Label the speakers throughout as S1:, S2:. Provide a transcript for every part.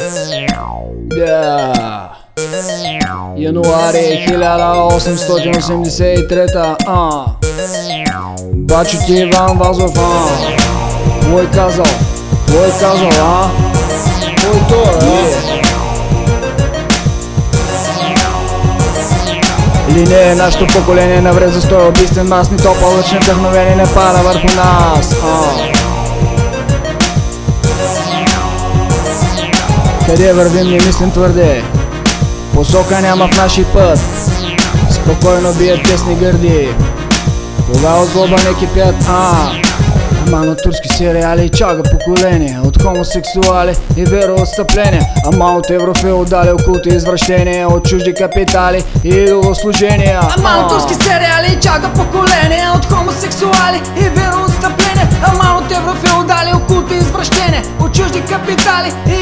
S1: Да. Януари 1883 а. Бачо ти Иван Вазов, а. Кой е казал? Кой е казал, а? Кой то, а? Не е нашето поколение навред за стой убийствен мас Ни топа лъчни вдъхновение не пада върху нас а. Къде вървим не мислим твърде. Посока няма в наши път. Спокойно бият тесни гърди. Кога от злоба не кипят, а Ама на турски сериали чага поколение. От хомосексуали и вероотстъпления. Ама от еврофеодали, окулти извращения От чужди капитали и идолослужения.
S2: Ама от турски сериали чага поколение От хомосексуали и вероотстъпления. Ама от еврофеодали, окулти извращения От чужди капитали и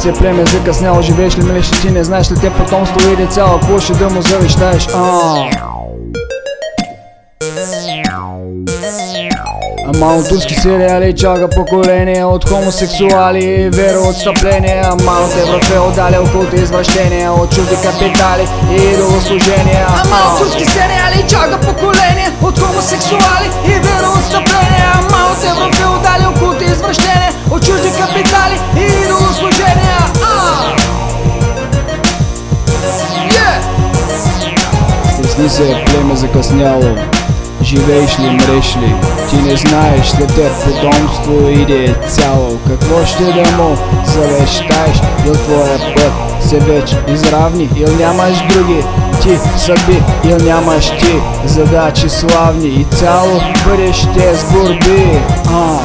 S1: се племе, закъсняло живееш ли милеш ти не знаеш ли те потомство и деца, какво ще да му завещаеш, Ама от турски сериали чага поколение От хомосексуали и вероотстъпления Ама от еврофеодали, окулти извращения От чужди капитали и идолослужения
S2: Ама от турски сериали чага поколение От хомосексуали
S1: Се, племе закъсняло Живееш ли, мреш ли? Ти не знаеш, след теб потомство иде цяло Какво ще да му завещаеш? Ил твоя път се вече изравни Ил нямаш други ти съдби Ил нямаш ти задачи славни И цяло бъдеще с борби А.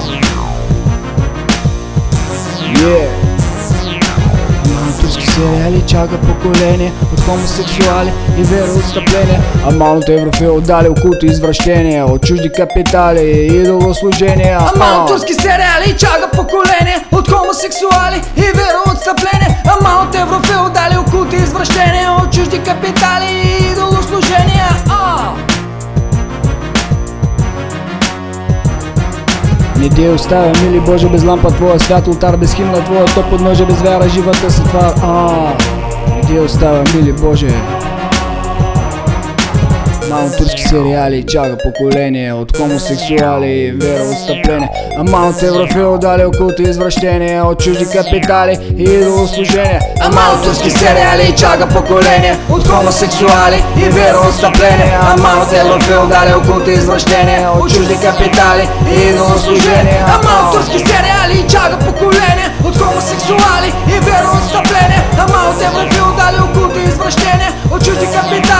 S1: чага поколение От хомосексуали и вероотстъпления Ама от еврофеодали, окулти извращения От чужди капитали и идолослужения А.
S2: от турски сериали чага поколение От хомосексуали и вероотстъпления Ама от еврофеодали, окулти извращения От чужди капитали
S1: Не те оставя, мили Боже, без лампа твоя свят, ултар без химна твоя, то подножа без вяра, живата се това. А, не те оставя, мили Боже. Ама турски сериали чага поколение От хомосексуали вероотстъпление е Ама от еврофеодали окулто извращение От чужди капитали и идолослужение
S2: Ама от турски сериали чага поколение От хомосексуали и вероотстъпление е Ама от еврофеодали окулто извращение От чужди капитали и идолослужение Ама от турски сериали чага поколение От хомосексуали и вероотстъпление е Ама от еврофеодали окулто извращение От чужди капитали